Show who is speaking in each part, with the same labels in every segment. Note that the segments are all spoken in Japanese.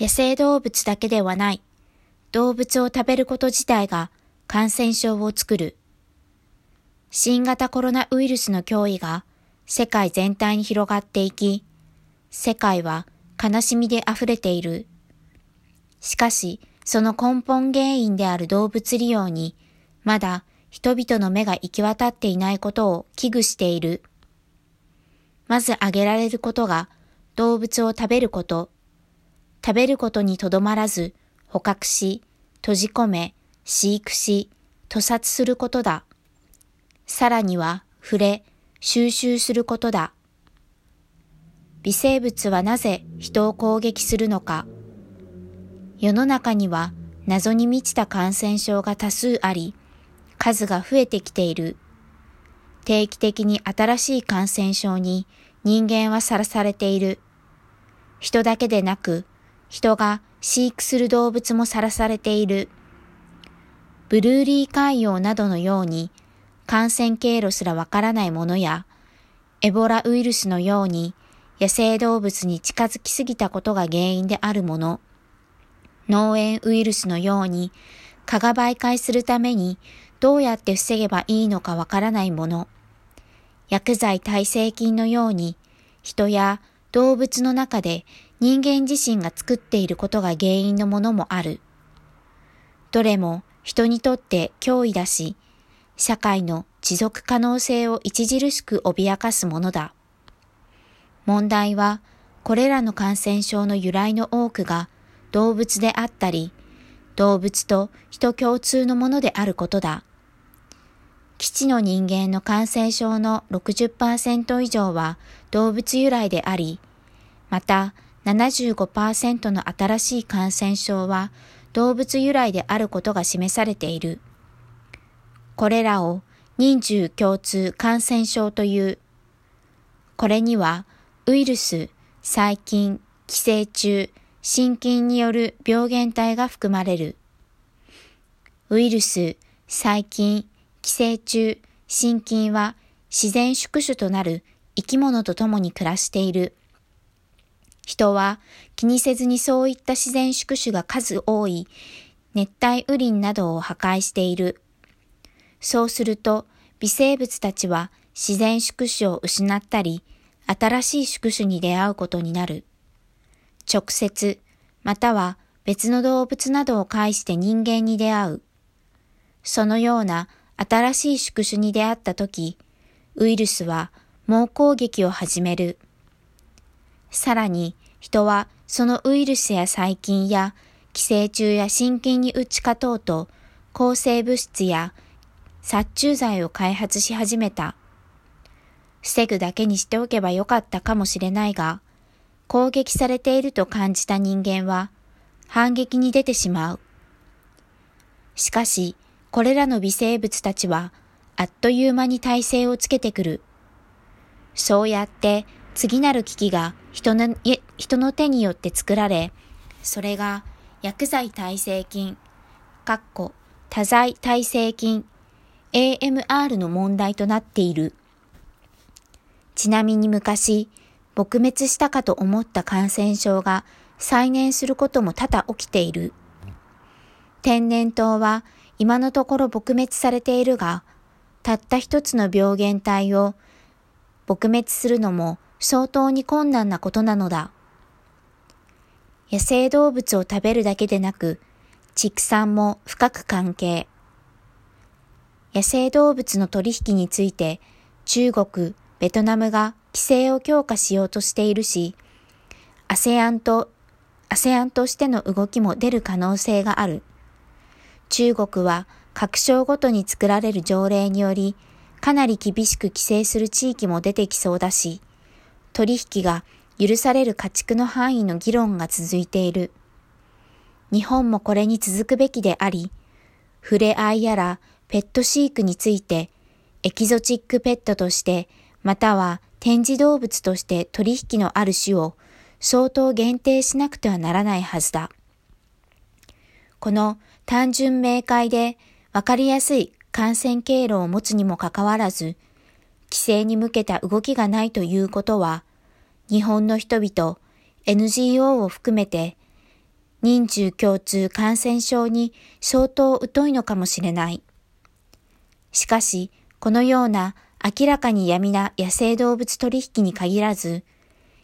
Speaker 1: 野生動物だけではない。動物を食べること自体が感染症を作る。新型コロナウイルスの脅威が世界全体に広がっていき、世界は悲しみで溢れている。しかし、その根本原因である動物利用に、まだ人々の目が行き渡っていないことを危惧している。まず挙げられることが、動物を食べること。食べることにとどまらず、捕獲し、閉じ込め、飼育し、屠殺することだ。さらには、触れ、収集することだ。微生物はなぜ人を攻撃するのか。世の中には謎に満ちた感染症が多数あり、数が増えてきている。定期的に新しい感染症に人間はさらされている。人だけでなく、人が飼育する動物もさらされている。ブルーリー海洋などのように感染経路すらわからないものや、エボラウイルスのように野生動物に近づきすぎたことが原因であるもの、脳炎ウイルスのように蚊が媒介するためにどうやって防げばいいのかわからないもの、薬剤耐性菌のように人や動物の中で人間自身が作っていることが原因のものもある。どれも人にとって脅威だし、社会の持続可能性を著しく脅かすものだ。問題は、これらの感染症の由来の多くが動物であったり、動物と人共通のものであることだ。基地の人間の感染症の60%以上は動物由来であり、また75%の新しい感染症は動物由来であることが示されている。これらを人獣共通感染症という。これにはウイルス、細菌、寄生虫、心筋による病原体が含まれる。ウイルス、細菌、寄生虫、心筋は自然宿主となる生き物と共に暮らしている。人は気にせずにそういった自然宿主が数多い熱帯雨林などを破壊している。そうすると微生物たちは自然宿主を失ったり、新しい宿主に出会うことになる。直接、または別の動物などを介して人間に出会う。そのような新しい宿主に出会ったとき、ウイルスは猛攻撃を始める。さらに人はそのウイルスや細菌や寄生虫や心筋に打ち勝とうと抗生物質や殺虫剤を開発し始めた。防ぐだけにしておけばよかったかもしれないが、攻撃されていると感じた人間は反撃に出てしまう。しかし、これらの微生物たちはあっという間に耐性をつけてくる。そうやって次なる危機が人の人の手によって作られ、それが薬剤耐性菌、かっこ多剤耐性菌、AMR の問題となっている。ちなみに昔、撲滅したかと思った感染症が再燃することも多々起きている。天然痘は今のところ撲滅されているが、たった一つの病原体を撲滅するのも相当に困難なことなのだ。野生動物を食べるだけでなく、畜産も深く関係。野生動物の取引について中国、ベトナムが規制を強化しようとしているし、ASEAN と、ASEAN としての動きも出る可能性がある。中国は各省ごとに作られる条例により、かなり厳しく規制する地域も出てきそうだし、取引が許される家畜の範囲の議論が続いている。日本もこれに続くべきであり、触れ合いやらペット飼育について、エキゾチックペットとして、または展示動物として取引のある種を相当限定しなくてはならないはずだ。この単純明快でわかりやすい感染経路を持つにもかかわらず、規制に向けた動きがないということは、日本の人々、NGO を含めて、人中共通感染症に相当疎いのかもしれない。しかし、このような明らかに闇な野生動物取引に限らず、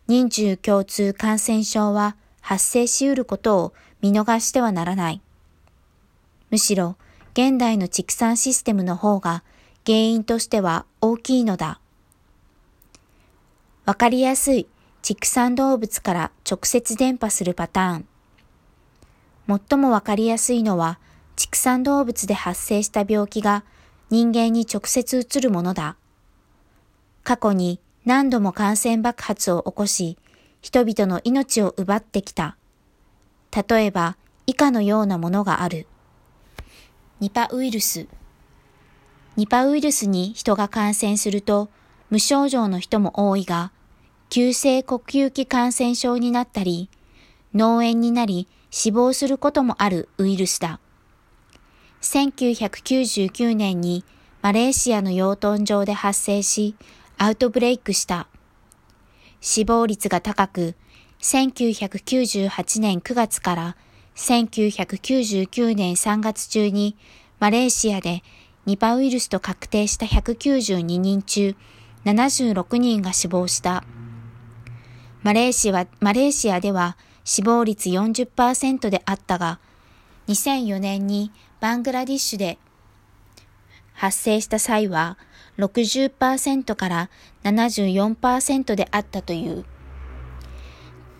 Speaker 1: 人中共通感染症は発生し得ることを見逃してはならない。むしろ、現代の畜産システムの方が原因としては大きいのだ。わかりやすい畜産動物から直接伝播するパターン。最もわかりやすいのは畜産動物で発生した病気が人間に直接移るものだ。過去に何度も感染爆発を起こし、人々の命を奪ってきた。例えば、以下のようなものがある。ニパウイルス。ニパウイルスに人が感染すると、無症状の人も多いが、急性呼吸器感染症になったり、脳炎になり死亡することもあるウイルスだ。1999年にマレーシアの養豚場で発生し、アウトブレイクした。死亡率が高く、1998年9月から1999年3月中にマレーシアでニパウイルスと確定した192人中76人が死亡した。マレーシアマレーシアでは死亡率40%であったが、2004年にバングラディッシュで発生した際は60%から74%であったという。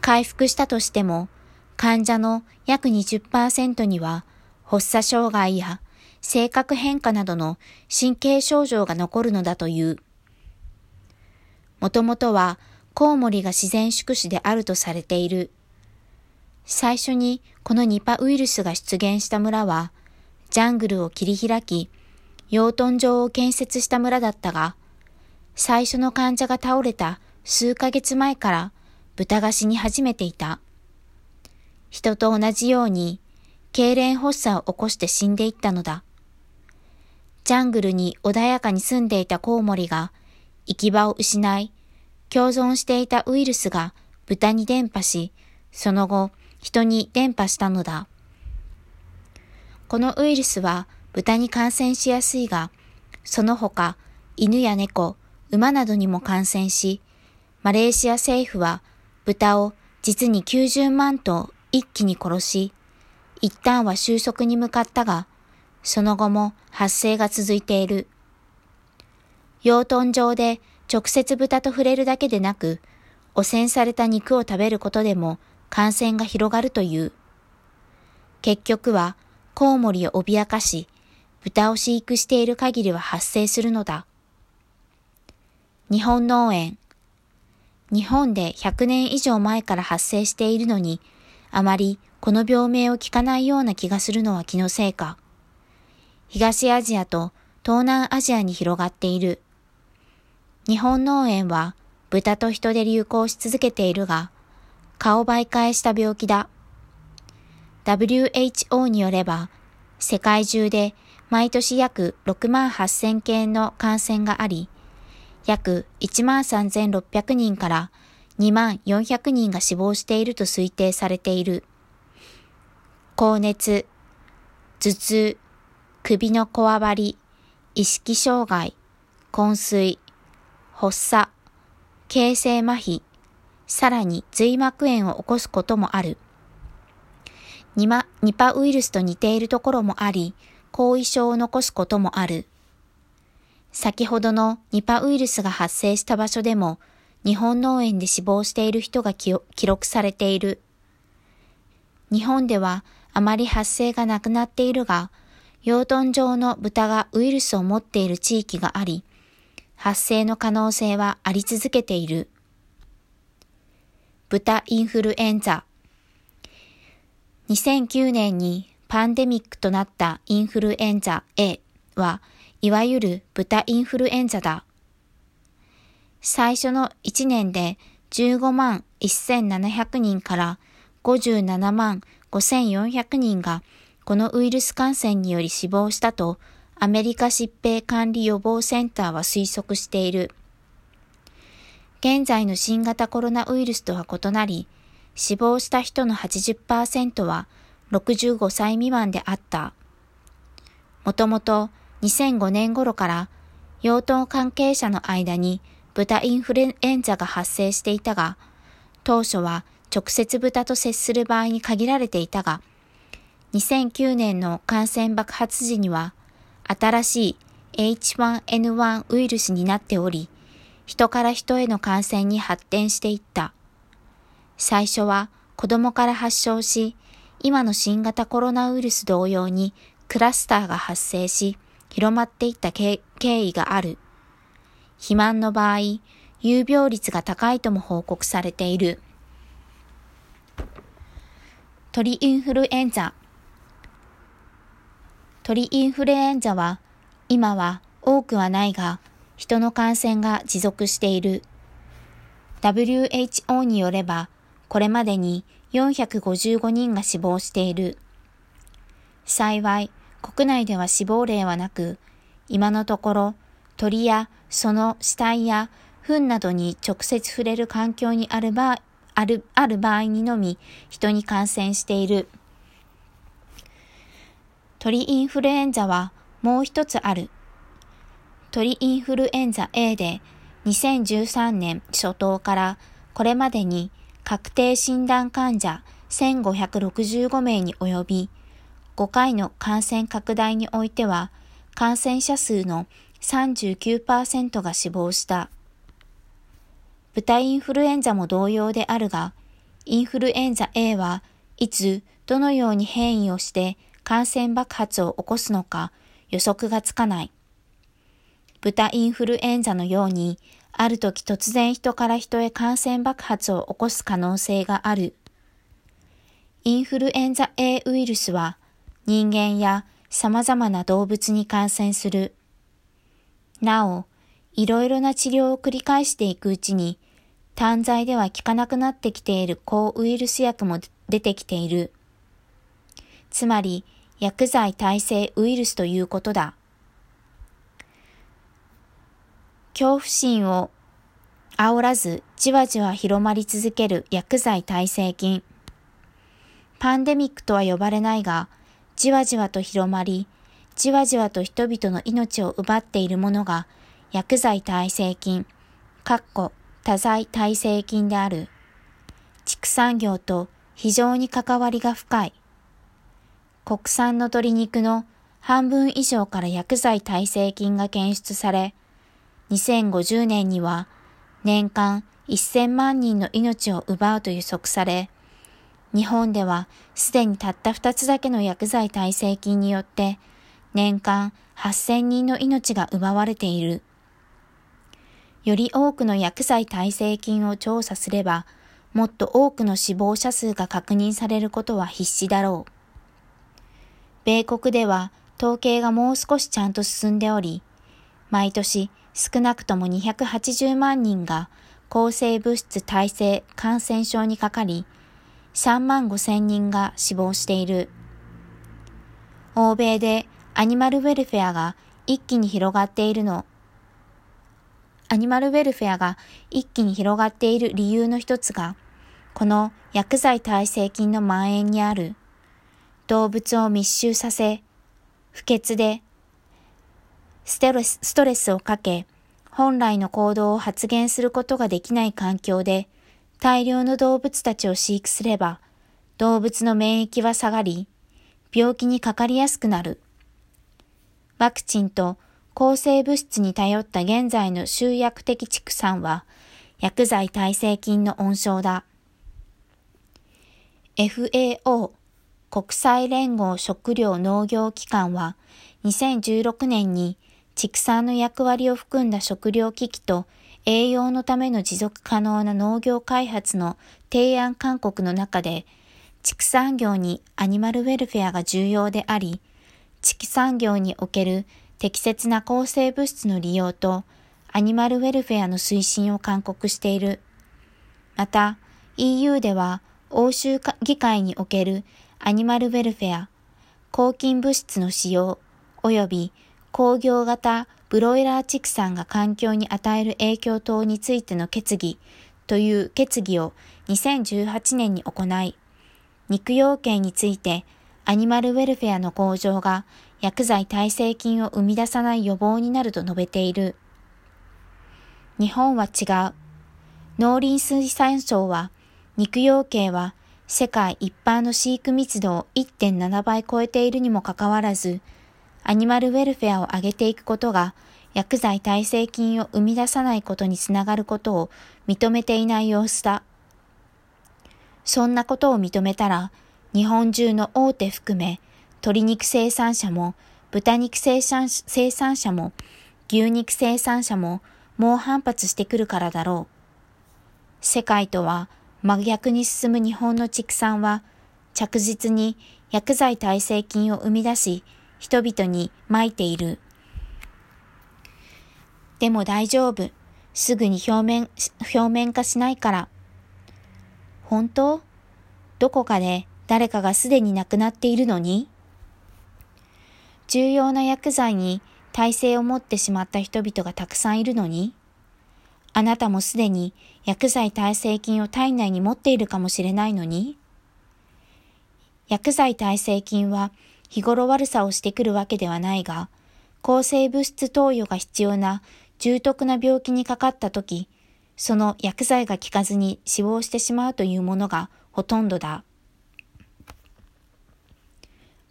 Speaker 1: 回復したとしても、患者の約20%には発作障害や性格変化などの神経症状が残るのだという。もともとはコウモリが自然宿主であるとされている。最初にこのニパウイルスが出現した村は、ジャングルを切り開き、養豚場を建設した村だったが、最初の患者が倒れた数ヶ月前から豚が死に始めていた。人と同じように、痙攣発作を起こして死んでいったのだ。ジャングルに穏やかに住んでいたコウモリが行き場を失い、共存していたウイルスが豚に伝播し、その後人に伝播したのだ。このウイルスは豚に感染しやすいが、その他、犬や猫、馬などにも感染し、マレーシア政府は豚を実に90万頭一気に殺し、一旦は収束に向かったが、その後も発生が続いている。養豚場で直接豚と触れるだけでなく、汚染された肉を食べることでも感染が広がるという。結局はコウモリを脅かし、豚を飼育している限りは発生するのだ。日本農園。日本で100年以上前から発生しているのに、あまりこの病名を聞かないような気がするのは気のせいか。東アジアと東南アジアに広がっている。日本農園は豚と人で流行し続けているが、顔媒介した病気だ。WHO によれば、世界中で毎年約6万8000件の感染があり、約1万3600人から2万400人が死亡していると推定されている。高熱、頭痛、首のこわばり、意識障害、昏睡、発作、形成麻痺、さらに髄膜炎を起こすこともある。ニマニパウイルスと似ているところもあり、後遺症を残すこともある。先ほどのニパウイルスが発生した場所でも、日本農園で死亡している人が記録されている。日本ではあまり発生がなくなっているが、養豚場の豚がウイルスを持っている地域があり、発生の可能性はあり続けている。豚インフルエンザ。2009年にパンデミックとなったインフルエンザ A は、いわゆる豚インフルエンザだ。最初の1年で15万1700人から57万5400人がこのウイルス感染により死亡したとアメリカ疾病管理予防センターは推測している。現在の新型コロナウイルスとは異なり、死亡した人の80%は65歳未満であった。もともと2005年頃から養豚関係者の間に豚インフルエンザが発生していたが、当初は直接豚と接する場合に限られていたが、2009年の感染爆発時には、新しい H1N1 ウイルスになっており、人から人への感染に発展していった。最初は子供から発症し、今の新型コロナウイルス同様にクラスターが発生し、広まっていった経緯がある。肥満の場合、有病率が高いとも報告されている。鳥インフルエンザ。鳥インフルエンザは、今は多くはないが、人の感染が持続している。WHO によれば、これまでに455人が死亡している。幸い、国内では死亡例はなく、今のところ鳥やその死体や糞などに直接触れる環境にある場あるある場合にのみ人に感染している。鳥インフルエンザはもう一つある。鳥インフルエンザ A で2013年初頭からこれまでに確定診断患者1565名に及び、5回の感染拡大においては、感染者数の39%が死亡した。豚インフルエンザも同様であるが、インフルエンザ A はいつ、どのように変異をして感染爆発を起こすのか予測がつかない。豚インフルエンザのように、ある時突然人から人へ感染爆発を起こす可能性がある。インフルエンザ A ウイルスは人間や様々な動物に感染する。なお、いろいろな治療を繰り返していくうちに、単剤では効かなくなってきている抗ウイルス薬も出てきている。つまり、薬剤耐性ウイルスということだ。恐怖心を煽らずじわじわ広まり続ける薬剤耐性菌。パンデミックとは呼ばれないが、じわじわと広まり、じわじわと人々の命を奪っているものが薬剤耐性菌、かっこ多剤耐性菌である。畜産業と非常に関わりが深い。国産の鶏肉の半分以上から薬剤耐性菌が検出され、2050年には年間1000万人の命を奪うと予測され、日本ではすでにたった2つだけの薬剤耐性菌によって年間8000人の命が奪われている。より多くの薬剤耐性菌を調査すれば、もっと多くの死亡者数が確認されることは必至だろう。米国では統計がもう少しちゃんと進んでおり、毎年少なくとも280万人が抗生物質耐性感染症にかかり、3万5千人が死亡している。欧米でアニマルウェルフェアが一気に広がっているの。アニマルウェルフェアが一気に広がっている理由の一つが、この薬剤耐性菌の蔓延にある。動物を密集させ、不潔でストレスストレスをかけ、本来の行動を発現することができない環境で、大量の動物たちを飼育すれば、動物の免疫は下がり、病気にかかりやすくなる。ワクチンと抗生物質に頼った現在の集約的畜産は、薬剤耐性菌の温床だ。FAO 国際連合食糧農業機関は2016年に畜産の役割を含んだ食料危機と栄養のための持続可能な農業開発の提案勧告の中で、畜産業にアニマルウェルフェアが重要であり、畜産業における適切な抗生物質の利用とアニマルウェルフェアの推進を勧告している。また、EU では欧州議会におけるアニマルウェルフェア、抗菌物質の使用及び工業型ブロイラー畜産が環境に与える影響等についての決議という決議を2018年に行い、肉用系についてアニマルウェルフェアの向上が薬剤耐性菌を生み出さない予防になると述べている。日本は違う。農林水産省は肉用系は世界一般の飼育密度を1.7倍超えているにもかかわらず、アニマルウェルフェアを上げていくことが薬剤耐性菌を生み出さないことにつながることを認めていない様子だ。そんなことを認めたら、日本中の大手含め、鶏肉生産者も、豚肉生産生産者も、牛肉生産者も猛反発してくるからだろう。世界とは真逆に進む日本の畜産は、着実に薬剤耐性菌を生み出し、人々に撒いている。でも大丈夫。すぐに表面、表面化しないから。本当？どこかで誰かがすでに亡くなっているのに？重要な薬剤に耐性を持ってしまった人々がたくさんいるのに？あなたもすでに薬剤耐性菌を体内に持っているかもしれないのに？薬剤耐性菌は日頃悪さをしてくるわけではないが、抗生物質投与が必要な重篤な病気にかかったとき、その薬剤が効かずに死亡してしまうというものがほとんどだ。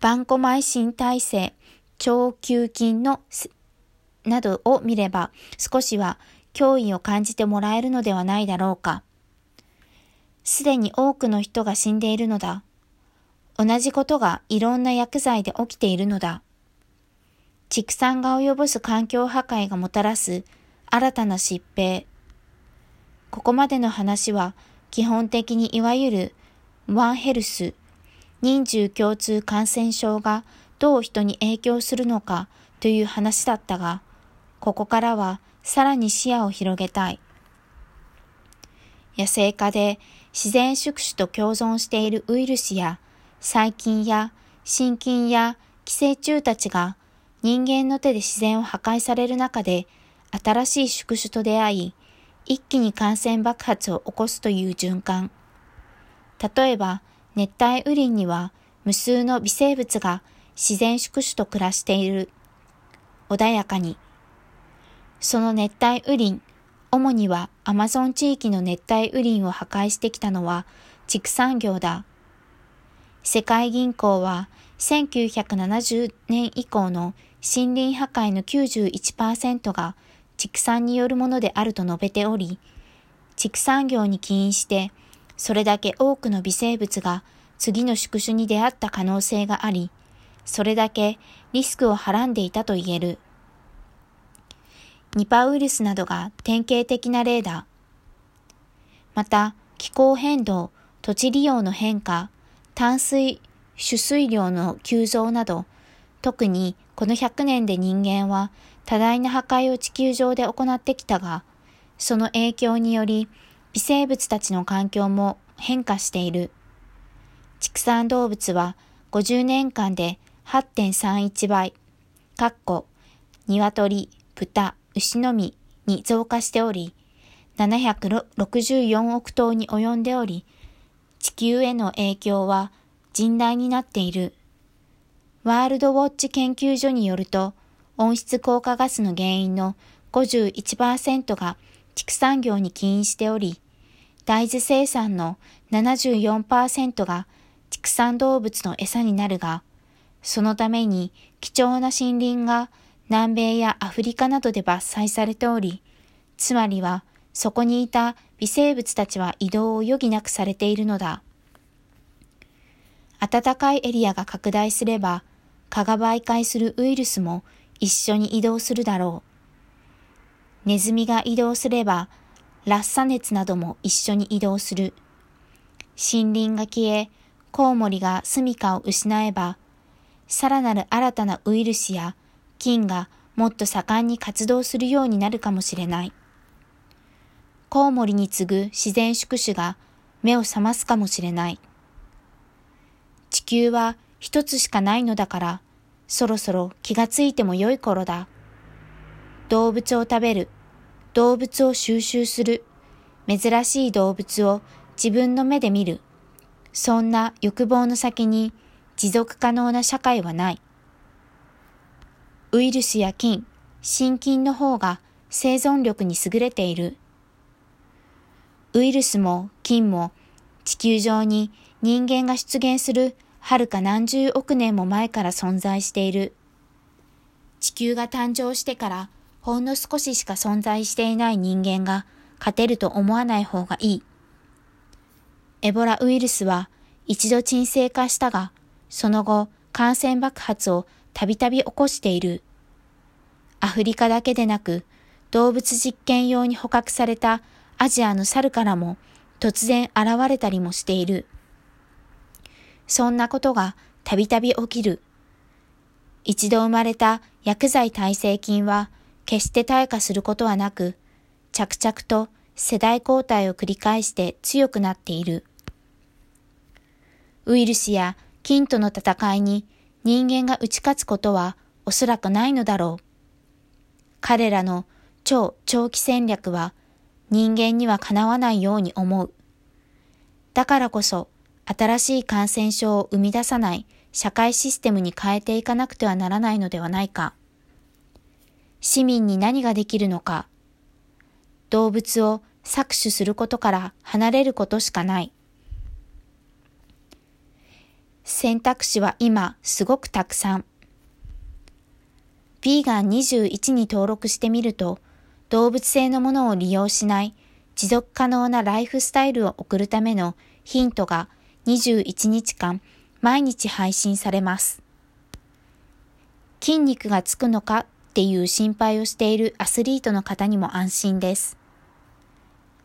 Speaker 1: バンコマイシン耐性、超球菌のなどを見れば少しは脅威を感じてもらえるのではないだろうか。すでに多くの人が死んでいるのだ。同じことがいろんな薬剤で起きているのだ。畜産が及ぼす環境破壊がもたらす新たな疾病。ここまでの話は基本的にいわゆるワンヘルス、人獣共通感染症がどう人に影響するのかという話だったが、ここからはさらに視野を広げたい。野生化で自然宿主と共存しているウイルスや細菌や真菌や寄生虫たちが人間の手で自然を破壊される中で、新しい宿主と出会い、一気に感染爆発を起こすという循環。例えば、熱帯雨林には無数の微生物が自然宿主と暮らしている。穏やかに。その熱帯雨林、主にはアマゾン地域の熱帯雨林を破壊してきたのは畜産業だ。世界銀行は1970年以降の森林破壊の91%が畜産によるものであると述べており、畜産業に起因して、それだけ多くの微生物が次の宿主に出会った可能性があり、それだけリスクをはらんでいたと言える。ニパウイルスなどが典型的な例だ。また、気候変動、土地利用の変化、淡水、取水量の急増など、特にこの100年で人間は多大な破壊を地球上で行ってきたが、その影響により微生物たちの環境も変化している。畜産動物は50年間で8.31倍、かっこ、鶏、豚、牛のみに増加しており、764億頭に及んでおり、地球への影響は甚大になっている。ワールドウォッチ研究所によると、温室効果ガスの原因の51%が畜産業に起因しており、大豆生産の74%が畜産動物の餌になるが、そのために貴重な森林が南米やアフリカなどで伐採されており、つまりはそこにいた微生物たちは移動を余儀なくされているのだ。暖かいエリアが拡大すれば、蚊が媒介するウイルスも一緒に移動するだろう。ネズミが移動すれば、ラッサ熱なども一緒に移動する。森林が消え、コウモリが住処を失えば、さらなる新たなウイルスや菌がもっと盛んに活動するようになるかもしれない。コウモリに次ぐ自然宿主が目を覚ますかもしれない。地球は一つしかないのだから、そろそろ気がついても良い頃だ。動物を食べる、動物を収集する、珍しい動物を自分の目で見る。そんな欲望の先に持続可能な社会はない。ウイルスや菌、心筋の方が生存力に優れている。ウイルスも菌も地球上に人間が出現するはるか何十億年も前から存在している。地球が誕生してからほんの少ししか存在していない人間が勝てると思わない方がいい。エボラウイルスは一度沈静化したが、その後感染爆発をたびたび起こしている。アフリカだけでなく、動物実験用に捕獲されたアジアの猿からも突然現れたりもしている。そんなことがたびたび起きる。一度生まれた薬剤耐性菌は決して退化することはなく、着々と世代交代を繰り返して強くなっている。ウイルスや菌との戦いに人間が打ち勝つことはおそらくないのだろう。彼らの超長期戦略は人間にはかなわないように思う。だからこそ新しい感染症を生み出さない社会システムに変えていかなくてはならないのではないか。市民に何ができるのか。動物を搾取することから離れることしかない。選択肢は今すごくたくさん。ヴィーガン21に登録してみると、動物性のものを利用しない持続可能なライフスタイルを送るためのヒントが21日間毎日配信されます。筋肉がつくのかっていう心配をしているアスリートの方にも安心です。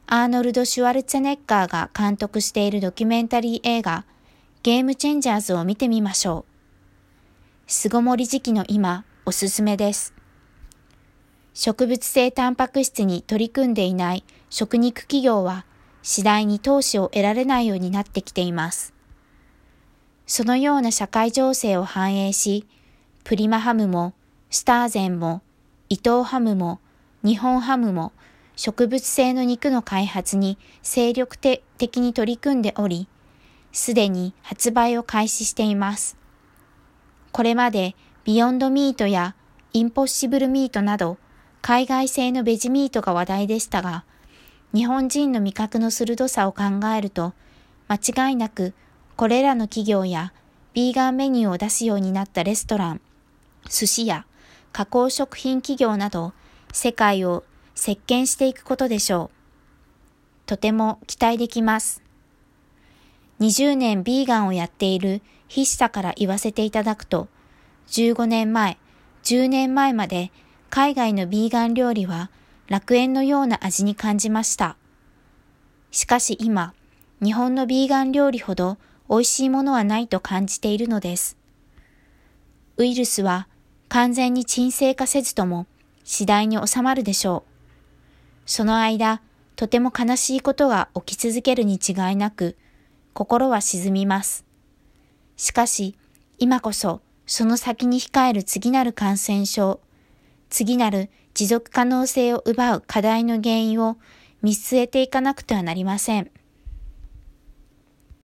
Speaker 1: アーノルド・シュワルツェネッガーが監督しているドキュメンタリー映画ゲームチェンジャーズを見てみましょう。巣ごもり時期の今、おすすめです。植物性タンパク質に取り組んでいない食肉企業は次第に投資を得られないようになってきています。そのような社会情勢を反映し、プリマハムもスターゼンも伊藤ハムも日本ハムも植物性の肉の開発に精力的に取り組んでおり、すでに発売を開始しています。これまでビヨンドミートやインポッシブルミートなど海外製のベジミートが話題でしたが、日本人の味覚の鋭さを考えると、間違いなくこれらの企業やビーガンメニューを出すようになったレストラン、寿司や加工食品企業など世界を席巻していくことでしょう。とても期待できます。20年ビーガンをやっている筆者から言わせていただくと、15年前、10年前まで海外のビーガン料理は楽園のような味に感じました。しかし今、日本のビーガン料理ほど美味しいものはないと感じているのです。ウイルスは完全に沈静化せずとも次第に収まるでしょう。その間、とても悲しいことが起き続けるに違いなく、心は沈みます。しかし、今こそその先に控える次なる感染症、次なる持続可能性を奪う課題の原因を見据えていかなくてはなりません。